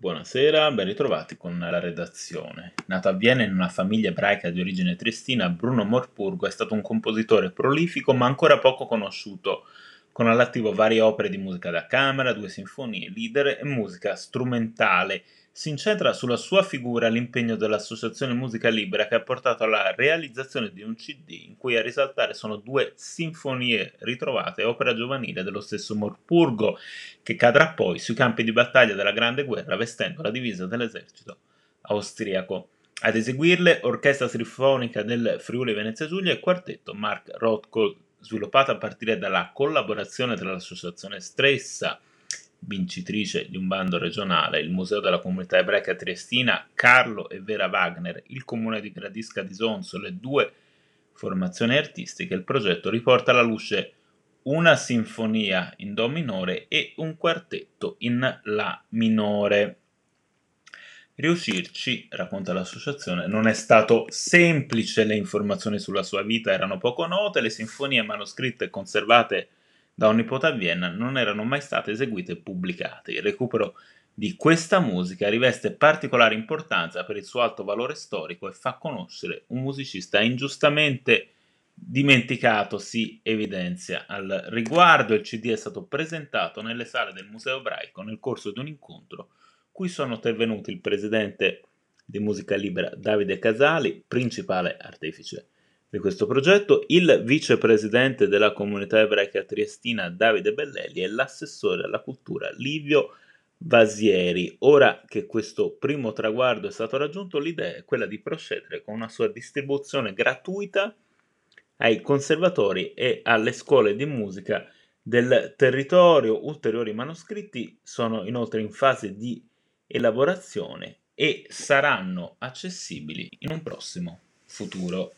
Buonasera, ben ritrovati con la redazione. Nato a Vienna in una famiglia ebraica di origine triestina, Bruno Morpurgo è stato un compositore prolifico ma ancora poco conosciuto, con all'attivo varie opere di musica da camera, due sinfonie, leader e musica strumentale si incentra sulla sua figura l'impegno dell'Associazione Musica Libera che ha portato alla realizzazione di un CD in cui a risaltare sono due sinfonie ritrovate, opera giovanile dello stesso Morpurgo, che cadrà poi sui campi di battaglia della Grande Guerra vestendo la divisa dell'esercito austriaco. Ad eseguirle, Orchestra Sinfonica del Friuli Venezia Giulia e Quartetto Mark Rothko, sviluppata a partire dalla collaborazione tra l'associazione stessa vincitrice di un bando regionale, il Museo della Comunità Ebraica Triestina, Carlo e Vera Wagner, il comune di Gradisca di Sonso, le due formazioni artistiche, il progetto riporta alla luce una sinfonia in Do minore e un quartetto in La minore. Riuscirci, racconta l'associazione, non è stato semplice, le informazioni sulla sua vita erano poco note, le sinfonie manoscritte conservate da un nipote a Vienna non erano mai state eseguite e pubblicate. Il recupero di questa musica riveste particolare importanza per il suo alto valore storico e fa conoscere un musicista ingiustamente dimenticato, si evidenzia. Al riguardo il CD è stato presentato nelle sale del Museo Ebraico nel corso di un incontro cui sono intervenuti il presidente di Musica Libera Davide Casali, principale artefice di questo progetto, il vicepresidente della comunità ebraica triestina Davide Bellelli e l'assessore alla cultura Livio Vasieri. Ora che questo primo traguardo è stato raggiunto, l'idea è quella di procedere con una sua distribuzione gratuita ai conservatori e alle scuole di musica del territorio. Ulteriori manoscritti sono inoltre in fase di elaborazione e saranno accessibili in un prossimo futuro.